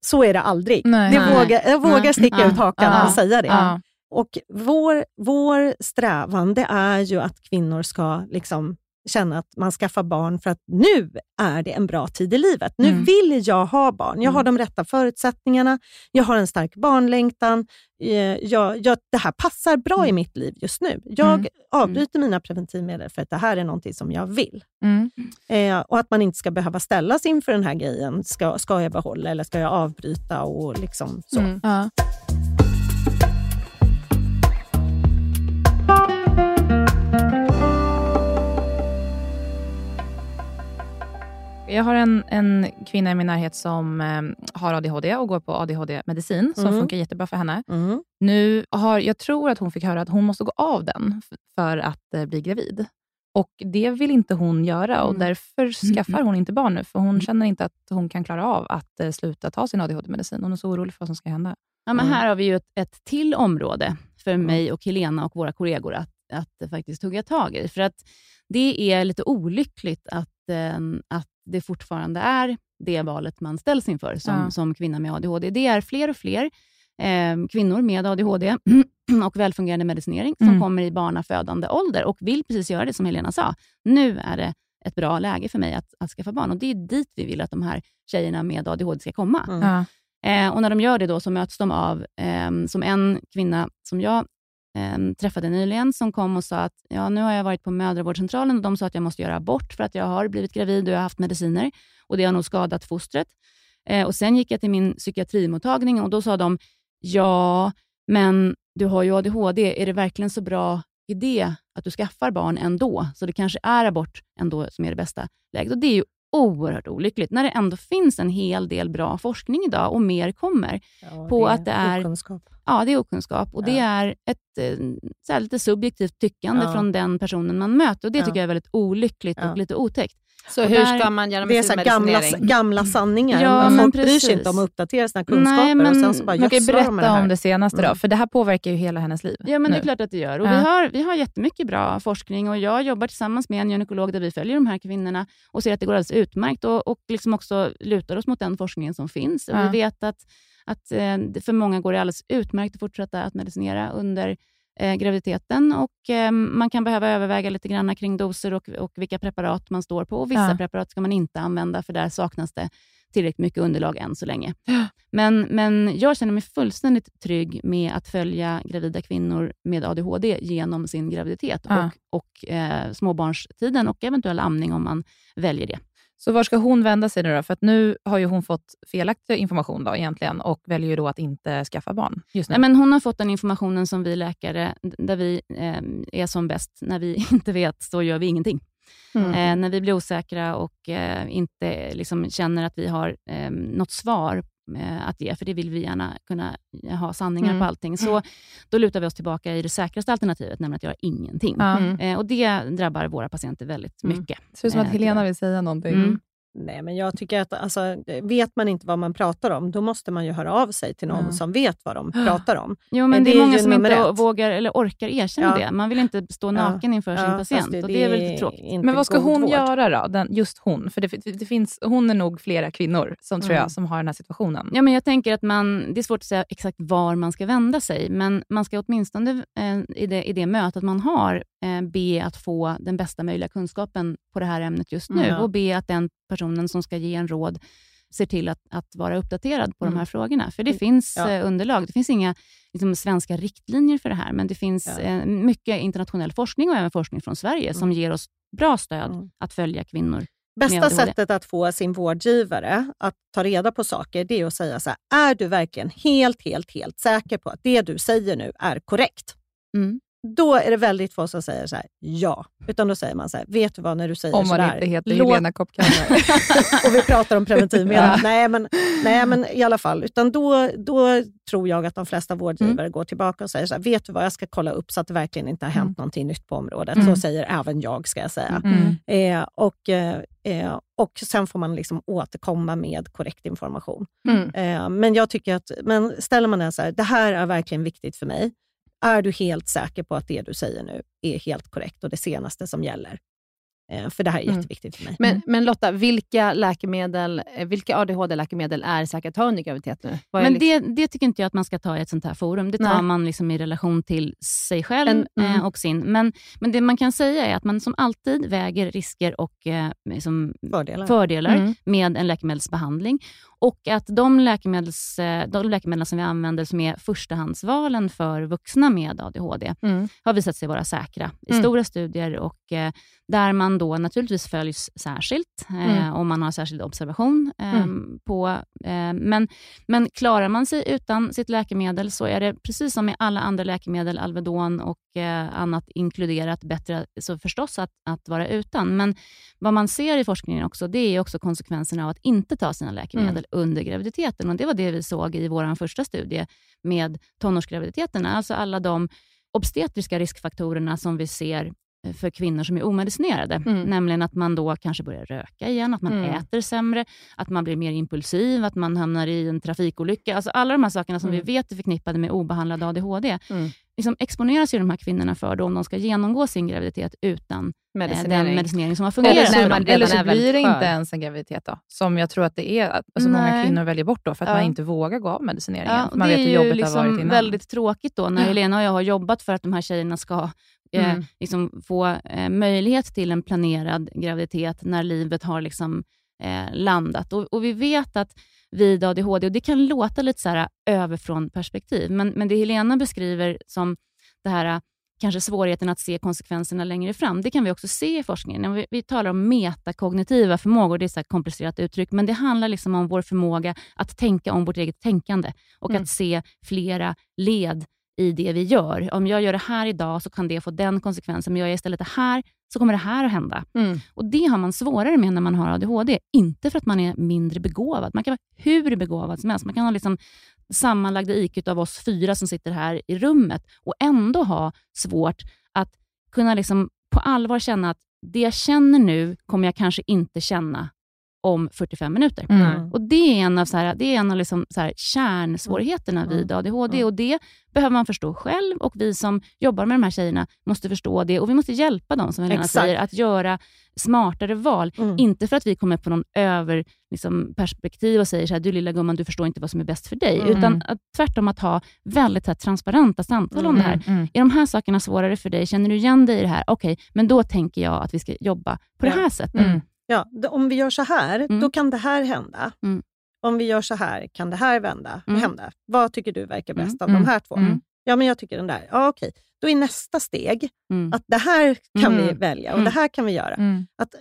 Så är det aldrig. Nej. det Nej. vågar, jag vågar Nej. sticka ut hakan och säga det. Och vår, vår strävan det är ju att kvinnor ska liksom känna att man skaffar barn för att nu är det en bra tid i livet. Nu Mm. vill jag ha barn. Jag har Mm. de rätta förutsättningarna. Jag har en stark barnlängtan. Eh, Jag, jag, det här passar bra i Mm. mitt liv just nu. Jag Mm. avbryter mina preventivmedel för att det här är någonting som jag vill. Mm. Eh, och att man inte ska behöva ställas inför den här grejen. Ska, ska jag behålla eller ska jag avbryta? och liksom så. Mm. Ja. Jag har en, en kvinna i min närhet som eh, har ADHD och går på ADHD-medicin, som Mm. funkar jättebra för henne. Mm. Nu har, jag tror att hon fick höra att hon måste gå av den för att eh, bli gravid. Och Det vill inte hon göra och Mm. därför skaffar hon inte barn nu, för hon Mm. känner inte att hon kan klara av att eh, sluta ta sin ADHD-medicin. Hon är så orolig för vad som ska hända. Ja, men Mm. här har vi ju ett, ett till område för mig och Helena och våra kollegor att, att faktiskt hugga tag i. För att det är lite olyckligt att, eh, att det fortfarande är det valet man ställs inför som, Ja. som kvinna med ADHD. Det är fler och fler eh, kvinnor med ADHD och välfungerande medicinering som Mm. kommer i barnafödande ålder och vill precis göra det som Helena sa. Nu är det ett bra läge för mig att, att skaffa barn och det är dit vi vill att de här tjejerna med ADHD ska komma. Mm. Ja. Eh, och när de gör det då så möts de av, eh, som en kvinna som jag eh, träffade nyligen, som kom och sa att ja, nu har jag varit på mödravårdscentralen och de sa att jag måste göra abort för att jag har blivit gravid och jag har haft mediciner och det har nog skadat fostret. Eh, och Sen gick jag till min psykiatrimottagning och då sa de, ja, men du har ju ADHD, är det verkligen så bra idé att du skaffar barn ändå? Så det kanske är abort ändå som är det bästa läget. Och Det är ju oerhört olyckligt, när det ändå finns en hel del bra forskning idag och mer kommer. Ja, På att det är- okunskap. Ja, det är okunskap och det Ja. är ett eh, så här, lite subjektivt tyckande Ja. från den personen man möter och det Ja. tycker jag är väldigt olyckligt Ja. och lite otäckt. Så Och hur där- ska man göra Det är så gamla, gamla sanningar. Ja, men Folk bryr sig precis. inte om att uppdatera sina kunskaper Nej, men och sen så bara Man kan ju det berätta här. om det senaste då, Mm. för det här påverkar ju hela hennes liv. Ja, men det är nu. klart att det gör. Och Ja. vi, har, vi har jättemycket bra forskning och jag jobbar tillsammans med en gynekolog där vi följer de här kvinnorna och ser att det går alldeles utmärkt och, och liksom också lutar oss mot den forskningen som finns. Och Ja. Vi vet att, att eh, för många går det alldeles utmärkt att fortsätta att medicinera under eh, graviditeten och eh, man kan behöva överväga lite grann kring doser och, och vilka preparat man står på. Och vissa Ja. preparat ska man inte använda för där saknas det tillräckligt mycket underlag än så länge. Ja. Men, men jag känner mig fullständigt trygg med att följa gravida kvinnor med ADHD genom sin graviditet Ja. och, och eh, småbarnstiden och eventuell amning om man väljer det. Så var ska hon vända sig nu då? För att nu har ju hon fått felaktig information då egentligen och väljer ju då att inte skaffa barn just nu. Nej, men hon har fått den informationen som vi läkare, där vi eh, är som bäst. När vi inte vet så gör vi ingenting. Mm. Eh, när vi blir osäkra och eh, inte liksom, känner att vi har eh, något svar att ge, för det vill vi gärna kunna ha sanningar Mm. på allting, så då lutar vi oss tillbaka i det säkraste alternativet, nämligen att göra ingenting. Mm. Eh, och Det drabbar våra patienter väldigt Mm. mycket. Det ser ut som att Eh, Helena vill säga någonting. Mm. Nej, men jag tycker att alltså, vet man inte vad man pratar om, då måste man ju höra av sig till någon Ja. som vet vad de pratar om. Jo, men Men det det är många som inte ett. vågar eller orkar erkänna Ja. det. Man vill inte stå Ja. naken inför Ja, sin patient och det är väl lite tråkigt. Men vad ska hon vård. göra då? Den, just hon. För det, det finns, hon är nog flera kvinnor som tror Mm. jag som har den här situationen. Ja, men jag tänker att man, det är svårt att säga exakt var man ska vända sig, men man ska åtminstone eh, i, det, i det mötet man har eh, be att få den bästa möjliga kunskapen på det här ämnet just nu Mm. och be att den personen som ska ge en råd ser till att, att vara uppdaterad på de Mm. här frågorna. För det finns Ja. eh, underlag. Det finns inga liksom, svenska riktlinjer för det här, men det finns Ja. eh, mycket internationell forskning och även forskning från Sverige som ger oss bra stöd Mm. att följa kvinnor. Bästa sättet att få sin vårdgivare att ta reda på saker, det är att säga så här, är du verkligen helt, helt, helt säker på att det du säger nu är korrekt? Mm. Då är det väldigt få som säger så här, ja. Utan då säger man så här, vet du vad, när du säger Om man sådär, inte heter låt- Helena Koppkammer. och vi pratar om preventivmedel. Ja. nej, men, nej, men i alla fall. Utan då, då tror jag att de flesta vårdgivare går tillbaka och säger så här, vet du vad, jag ska kolla upp så att det verkligen inte har hänt Mm. någonting nytt på området. Mm. Så säger även jag, ska jag säga. Mm. Eh, och, eh, eh, och sen får man liksom återkomma med korrekt information. Mm. Eh, men jag tycker att, men ställer man den så här, det här är verkligen viktigt för mig. Är du helt säker på att det du säger nu är helt korrekt och det senaste som gäller? Eh, för det här är Mm. jätteviktigt för mig. Men, men Lotta, vilka, läkemedel, eh, vilka ADHD-läkemedel är säkra att ta under graviditet nu? Men liksom- det, det tycker inte jag att man ska ta i ett sånt här forum. Det tar Nej. man liksom i relation till sig själv En- mm. eh, och sin. Men, men det man kan säga är att man som alltid väger risker och eh, liksom Fördelar. fördelar Mm. med en läkemedelsbehandling. Och att de, läkemedels, eh, de läkemedel som vi använder som är förstahandsvalen för vuxna med ADHD Mm. har visat sig vara säkra i Mm. stora studier och eh, där man då naturligtvis följs särskilt eh, Mm. om man har särskild observation. Eh, Mm. på, men, men klarar man sig utan sitt läkemedel så är det precis som med alla andra läkemedel, Alvedon och eh, annat inkluderat, bättre så förstås att, att vara utan. Men vad man ser i forskningen också, det är också konsekvenserna av att inte ta sina läkemedel under graviditeten. Och Det var det vi såg i vår första studie med tonårsgraviditeterna. Alltså alla de obstetriska riskfaktorerna som vi ser eh, för kvinnor som är omedicinerade. Mm. Nämligen att man då kanske börjar röka igen, att man Mm. äter sämre, att man blir mer impulsiv, att man hamnar i en trafikolycka. Alltså alla de här sakerna som Mm. vi vet är förknippade med obehandlad ADHD. Liksom exponeras ju de här kvinnorna för då om de ska genomgå sin graviditet utan eh, den Medicinering. medicinering som har Eller fungerat. så, när för dem. eller så blir det inte ens en graviditet då, som jag tror att det är. Alltså många kvinnor väljer bort då, för att Ja. man inte vågar gå av medicineringen. Ja, man det vet hur är jobbigt ju det har varit liksom innan. väldigt tråkigt då när Helena och jag har jobbat för att de här tjejerna ska eh, Mm. liksom få eh, möjlighet till en planerad graviditet när livet har liksom, eh, landat. Och, och Vi vet att vid ADHD, och det kan låta lite så här överifrån perspektiv, men, men det Helena beskriver som det här eh, kanske svårigheten att se konsekvenserna längre fram, det kan vi också se i forskningen. När Vi, vi talar om metakognitiva förmågor, det är ett komplicerat uttryck, men det handlar liksom om vår förmåga att tänka om vårt eget tänkande och Mm. att se flera led i det vi gör. Om jag gör det här idag så kan det få den konsekvensen, men gör jag istället det här så kommer det här att hända. Mm. Och Det har man svårare med när man har ADHD. Inte för att man är mindre begåvad. Man kan vara hur begåvad som helst. Man kan ha liksom sammanlagda IQ av oss fyra som sitter här i rummet och ändå ha svårt att kunna liksom på allvar känna att det jag känner nu kommer jag kanske inte känna om 45 minuter. Mm. Och Det är en av, så här, det är en av liksom så här kärnsvårigheterna Mm. vid ADHD. Mm. Och Det behöver man förstå själv och vi som jobbar med de här tjejerna måste förstå det. Och Vi måste hjälpa dem, som Helena Exakt. säger, att göra smartare val. Mm. Inte för att vi kommer på någon över liksom, perspektiv och säger så här, du lilla gumman, du förstår inte vad som är bäst för dig. Mm. Utan att, tvärtom att ha väldigt här, transparenta samtal om det här. Mm. Är de här sakerna svårare för dig? Känner du igen dig i det här? Okej, men då tänker jag att vi ska jobba på Ja. det här sättet. Mm. Ja, om vi gör så här, Mm. då kan det här hända. Mm. Om vi gör så här, kan det här vända, Mm. hända. Vad tycker du verkar Mm. bäst av Mm. de här två? Mm. Ja, men jag tycker den där. Ja, okej. Då är nästa steg Mm. att det här kan vi Mm. välja och Mm. det här kan vi göra. Mm. Att,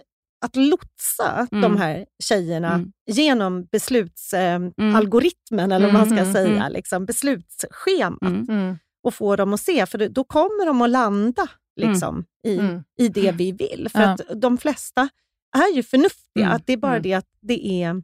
att lotsa Mm. de här tjejerna Mm. genom beslutsalgoritmen, eller vad man ska Mm. säga, Mm. liksom, beslutsschemat Mm. Mm. och få dem att se, för då kommer de att landa liksom, i, Mm. i det vi vill. För Ja. att de flesta är ju förnuftiga, Mm. att det är bara Mm. det att det är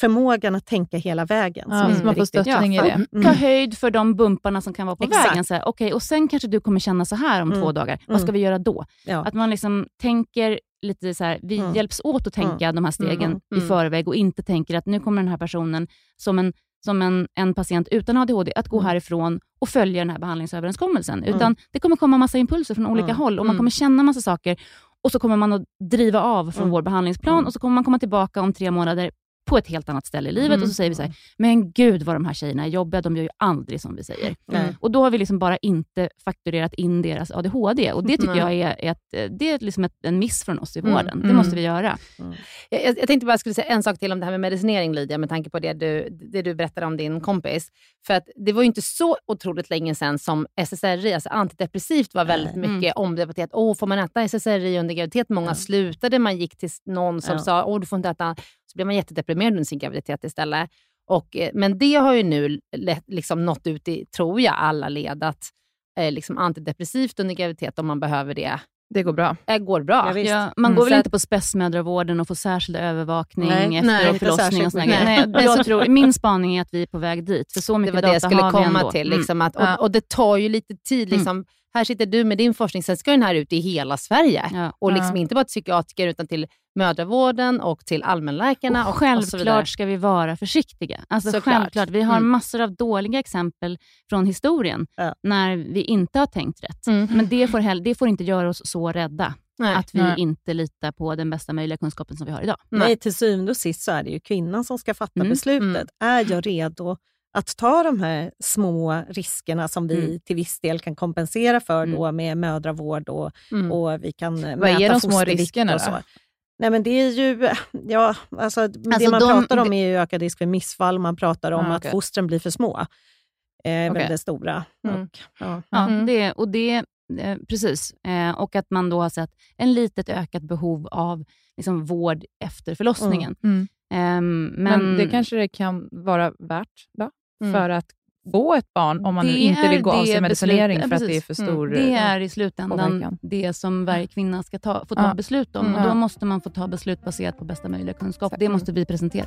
förmågan att tänka hela vägen Ja, inte man får riktigt stöttning i Ja, det. Mm. Ta höjd för de bumparna som kan vara på Exakt. vägen. Så här, okay, och Sen kanske du kommer känna så här om Mm. två dagar. Vad Mm. ska vi göra då? Ja. Att man liksom tänker lite så här, vi Mm. hjälps åt att tänka de här stegen Mm. i Mm. förväg och inte tänker att nu kommer den här personen som en, som en, en patient utan ADHD att gå Mm. härifrån och följa den här behandlingsöverenskommelsen. Utan det kommer komma massa impulser från olika Mm. håll och man Mm. kommer känna massa saker och så kommer man att driva av från Mm. vår behandlingsplan Mm. och så kommer man komma tillbaka om tre månader på ett helt annat ställe i livet Mm. och så säger vi så här, men gud vad de här tjejerna är jobbiga, de gör ju aldrig som vi säger. Nej. Och då har vi liksom bara inte fakturerat in deras ADHD och det tycker Nej. jag är, ett, det är liksom ett, en miss från oss i Mm. vården. Det Mm. måste vi göra. Jag, jag tänkte bara skulle säga en sak till om det här med medicinering Lydia, med tanke på det du, det du berättade om din kompis. För att det var ju inte så otroligt länge sedan som SSRI, alltså antidepressivt, var väldigt mycket omdebatterat. Åh, får man äta SSRI under graviditet? Många Ja. slutade, man gick till någon som Ja. sa, åh du får inte äta. Så blev man jättedeprimerad under sin graviditet istället. Och, eh, men det har ju nu liksom nått ut i, tror jag, alla led att eh, liksom antidepressivt under graviditet om man behöver det, Det går bra. eh, går bra. Ja. Ja, man Mm, går väl så inte på spessmödravården och får särskild övervakning Nej, efter nej, förlossning och mycket. grejer. Nej, jag tror, min spaning är att vi är på väg dit, för så Det mycket var det jag data skulle har vi komma till. Mm. Liksom att, Ja. och, och det tar ju lite tid. Mm. Liksom. Här sitter du med din forskning, sen ska den här ut i hela Sverige. Ja. Och Ja. liksom inte bara till psykiatriker utan till mödravården och till allmänläkarna. Och Och, och självklart ska vi vara försiktiga. Alltså Såklart. självklart. Vi har Mm. massor av dåliga exempel från historien Ja. när vi inte har tänkt rätt. Mm. Men det får, det får inte göra oss så rädda Nej. att vi Nej. inte litar på den bästa möjliga kunskapen som vi har idag. Nej, till syvende och sist så är det ju kvinnan som ska fatta Mm, beslutet. mm. Är jag redo att ta de här små riskerna som vi Mm. till viss del kan kompensera för Mm. då med mödravård och, Mm. och vi kan Vad mäta är de små riskerna och så. då? Nej, men det är ju, ja, alltså, det Alltså man de- pratar om är ju ökad risk för missfall, man pratar om Ah, att okej. fostren blir för små. Eh, Okej. Väldigt stora. Mm. Och, ja. Ja, Mm. det, och det, eh, precis. Eh, och att man då har sett en litet ökat behov av liksom, vård efter förlossningen. Mm. Ehm, Men, men, det kanske det kan vara värt då, Mm. för att få ett barn om man Det inte vill gå av sig medicinering beslutet- för att det är för stor... Det är i slutändan påverkan. det som varje kvinna ska ta, få ta Ja. beslut om. Mm. Och då måste man få ta beslut baserat på bästa möjliga kunskap. Exakt. Det måste vi presentera.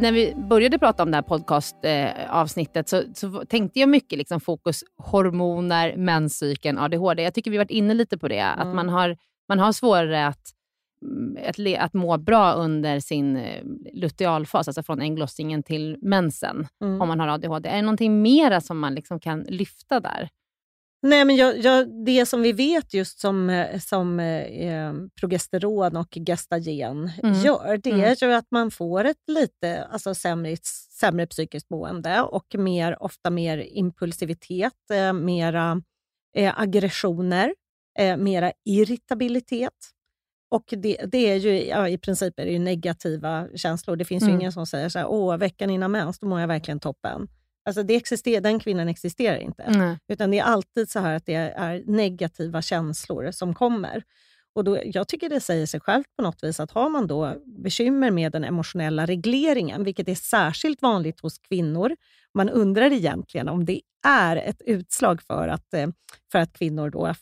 När vi började prata om det här podcastavsnittet så, så tänkte jag mycket liksom fokus hormoner, menscykeln, ADHD. Jag tycker vi varit inne lite på det. Att Mm. man har, man har svårare att, mm, att, le, att må bra under sin eh, lutealfas, alltså från ägglossningen till mensen, Mm. om man har ADHD. Är det någonting mera som man liksom kan lyfta där? Nej, men jag, jag, det som vi vet just som, eh, som eh, progesteron och gestagen Mm. gör, det Mm. är ju att man får ett lite alltså sämre, sämre psykiskt mående och mer, ofta mer impulsivitet, eh, mera eh, aggressioner, eh, mera irritabilitet. Och det, det är ju, ja, I princip är det ju negativa känslor. Det finns ju Mm. ingen som säger så här, åh, veckan innan mens, då mår jag verkligen toppen. Alltså det existerar, den kvinnan existerar inte. Mm. Utan det är alltid så här att det är negativa känslor som kommer. Och då, jag tycker det säger sig självt på något vis att har man då bekymmer med den emotionella regleringen, vilket är särskilt vanligt hos kvinnor, man undrar egentligen om det är ett utslag för att, eh, för att kvinnor då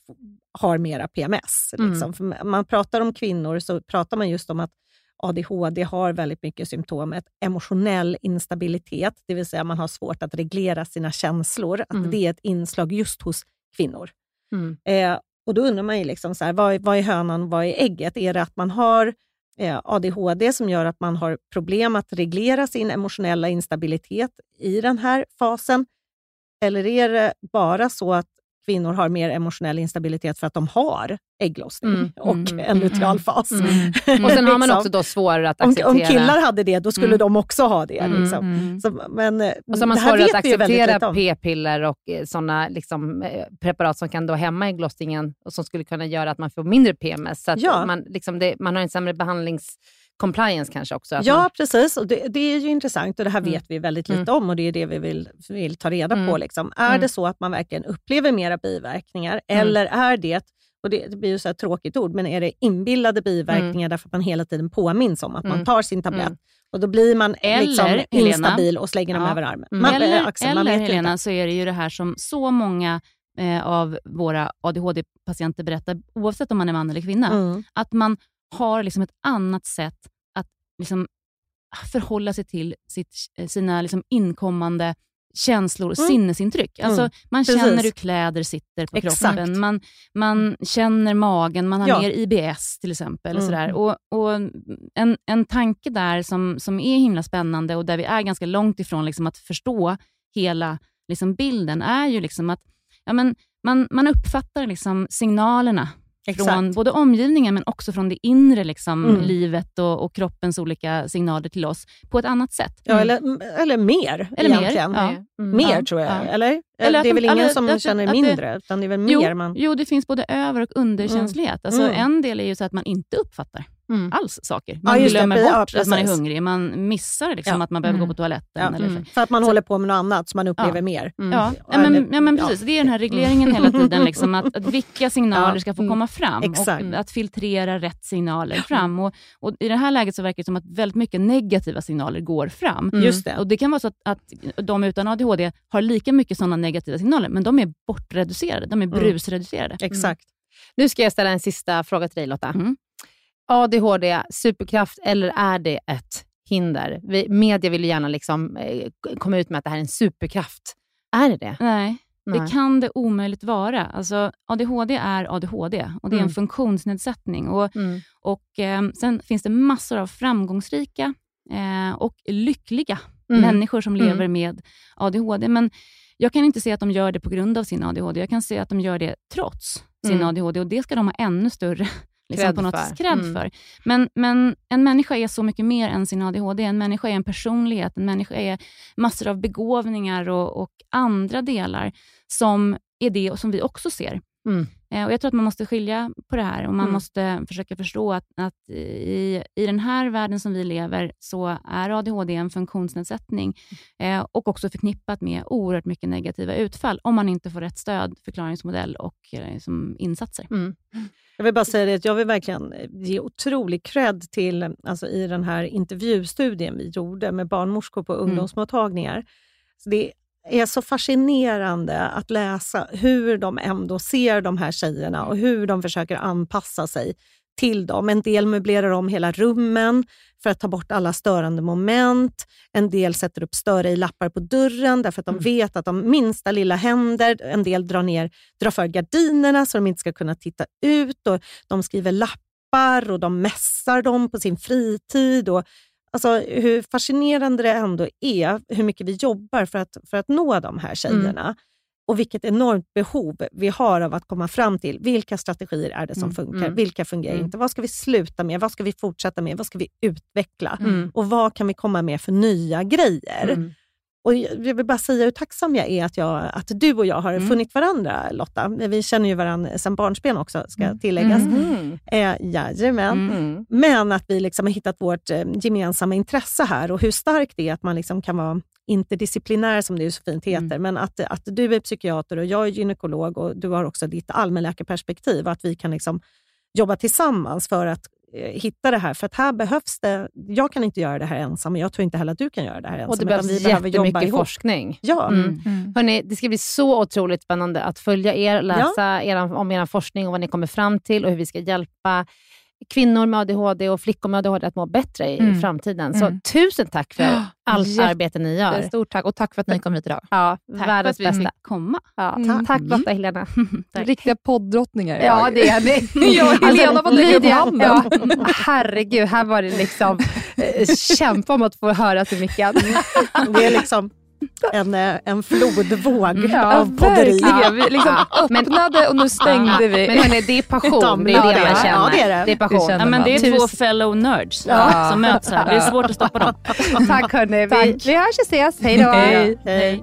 har mera PMS. Mm. Liksom. För man pratar om kvinnor så pratar man just om att ADHD har väldigt mycket symptomet emotionell instabilitet, det vill säga man har svårt att reglera sina känslor. Att Mm. Det är ett inslag just hos kvinnor. Mm. Eh, och Då undrar man ju liksom så här, vad, vad är hönan, vad är ägget? Är det att man har eh, ADHD som gör att man har problem att reglera sin emotionella instabilitet i den här fasen? Eller är det bara så att kvinnor har mer emotionell instabilitet för att de har ägglossning Mm, och mm, en lutealfas? Mm. Och sen har man Liksom. också då svårare att om, acceptera... om killar hade det, då skulle Mm. de också ha det. Mm, Liksom. Mm. Så, men eh, Och så har man svårare att acceptera om. p-piller och eh, sådana liksom, eh, preparat som kan då hämma ägglossningen och som skulle kunna göra att man får mindre PMS. Så Ja. man, liksom det, man har en sämre behandlingscompliance kanske också. Ja, man, precis. Och det, det är ju intressant och det här Mm. vet vi väldigt lite om och det är det vi vill, vill ta reda på. Mm. Liksom. Är Mm. det så att man verkligen upplever mera biverkningar Mm. eller är det, och det, det blir ju så ett tråkigt ord, men är det inbillade biverkningar därför att man hela tiden påminns om att man Mm. tar sin tablett Mm. och då blir man Eller, liksom Helena, instabil och slänger dem Ja. över armen. Mm. Man, eller Axel, man eller ju Helena, inte. så är det ju det här som så många eh, av våra ADHD-patienter berättar, oavsett om man är man eller kvinna, Mm. att man har liksom ett annat sätt att liksom förhålla sig till sitt, sina liksom inkommande känslor och Mm. sinnesintryck. Alltså, Mm. Man Precis. känner hur kläder sitter på Exakt. kroppen, man, man känner magen, man har Ja. mer IBS till exempel. Och Mm. sådär. Och, och en, en tanke där som, som är himla spännande och där vi är ganska långt ifrån liksom att förstå hela liksom bilden är ju liksom att ja, men man, man uppfattar liksom signalerna Exakt. från både omgivningen men också från det inre liksom, Mm. livet och, och kroppens olika signaler till oss på ett annat sätt. Ja, eller, eller mer Eller mer, egentligen. ja. Mm. Mer Ja, tror jag, ja. eller? Eller att det är väl ingen eller som att- känner att det- mindre, utan det är väl Jo, mer man... jo, det finns både över och underkänslighet. Alltså, Mm. En del är ju så att man inte uppfattar Mm. alls saker. Ja, Man det. glömmer Ja, bort att man är hungrig. Man missar liksom Ja. att man behöver Mm. gå på toaletten. Ja. Eller, Mm. För att man Så- håller på med något annat som man upplever Ja. mer. Mm. Ja, Ja, ja, men, ja, men ja. precis. Det är den här regleringen hela tiden, liksom, att, att vilka signaler Ja. ska få Mm. komma fram Exakt. och att filtrera rätt signaler fram. Och, och I det här läget så verkar det som att väldigt mycket negativa signaler går fram. Mm. Just det. Och Det kan vara så att, att de utan ADHD har lika mycket sådana negativa signaler, men de är bortreducerade. De är Mm. brusreducerade. Exakt. Nu ska jag ställa en sista fråga till dig Lotta. Mm. ADHD, superkraft eller är det ett hinder? Vi, media vill ju gärna liksom, eh, komma ut med att det här är en superkraft. Är det det? Nej, Nej. det kan det omöjligt vara. Alltså, ADHD är ADHD och det är Mm. en funktionsnedsättning. Och, Mm. och eh, Sen finns det massor av framgångsrika eh, och lyckliga Mm. människor som lever Mm. med ADHD. Men jag kan inte se att de gör det på grund av sin ADHD. Jag kan se att de gör det trots sin Mm. ADHD och det ska de ha ännu större liksom på något för. cred Mm. för. Men, men en människa är så mycket mer än sin ADHD. En människa är en personlighet, en människa är massor av begåvningar och, och andra delar som är det som vi också ser. Mm. Eh, Och Jag tror att man måste skilja på det här och man Mm. måste försöka förstå att, att i, i den här världen som vi lever så är ADHD en funktionsnedsättning eh, och också förknippat med oerhört mycket negativa utfall om man inte får rätt stöd, förklaringsmodell och eh, som insatser. Mm. Jag vill bara säga det att jag vill verkligen ge otrolig cred till, alltså i den här intervjustudien vi gjorde med barnmorskor på ungdomsmottagningar. Så det är så fascinerande att läsa hur de ändå ser de här tjejerna och hur de försöker anpassa sig till dem. En del möblerar om hela rummen för att ta bort alla störande moment. En del sätter upp större i lappar på dörren därför att de vet att de minsta lilla händer. En del drar, ner, drar för gardinerna så de inte ska kunna titta ut. Och de skriver lappar och de mässar dem på sin fritid. Och, alltså, hur fascinerande det ändå är hur mycket vi jobbar för att, för att nå de här tjejerna. Och vilket enormt behov vi har av att komma fram till vilka strategier är det som Mm, funkar, mm, vilka fungerar mm. inte, vad ska vi sluta med, vad ska vi fortsätta med, vad ska vi utveckla Mm. och vad kan vi komma med för nya grejer. Mm. Och jag vill bara säga hur tacksam jag är att, jag, att du och jag har Mm. funnit varandra Lotta. Vi känner ju varandra sedan barnsben också, ska tilläggas. Mm. Eh, jajamän. Mm. Men att vi liksom har hittat vårt eh, gemensamma intresse här och hur starkt det är att man liksom kan vara interdisciplinär, som det ju så fint heter. Mm. Men att, att du är psykiater och jag är gynekolog och du har också ditt allmänläkarperspektiv. och Att vi kan liksom jobba tillsammans för att hitta det här. För att här behövs det, jag kan inte göra det här ensam och jag tror inte heller att du kan göra det här ensam. Och det behövs vi behöver jobba ihop. forskning. Ja, Mm. Mm. Hörrni, det ska bli så otroligt spännande att följa er, läsa eran, om er forskning och vad ni kommer fram till och hur vi ska hjälpa kvinnor med ADHD och flickor med ADHD att må bättre i Mm. framtiden. Mm. Så tusen tack för allt Jätte- arbete ni gör. Stort tack och tack för att ni kom hit idag. Ja, Tack för världens att vi bästa. fick komma. Ja, Mm. Tack Lotta Helena. Riktiga poddrottningar. Ja, det är ni. Jag och Helena lägga upp Lydia, handen. Ja, herregud, här var det liksom eh, kämpa om att få höra till micken. Det är liksom en, eh, en flodvåg Ja, av podderi. Verkligen. Vi liksom Ja, öppnade och nu stängde vi. Men hörni, det är passion. Det är Ja, det man känner. Ja, det är det. Det är passion. Det Ja, men det är två fellow nerds Ja. som möts här. Det är svårt att stoppa dem. Tack hörni. Vi, vi hörs och ses. Hej då. Hej. Hej.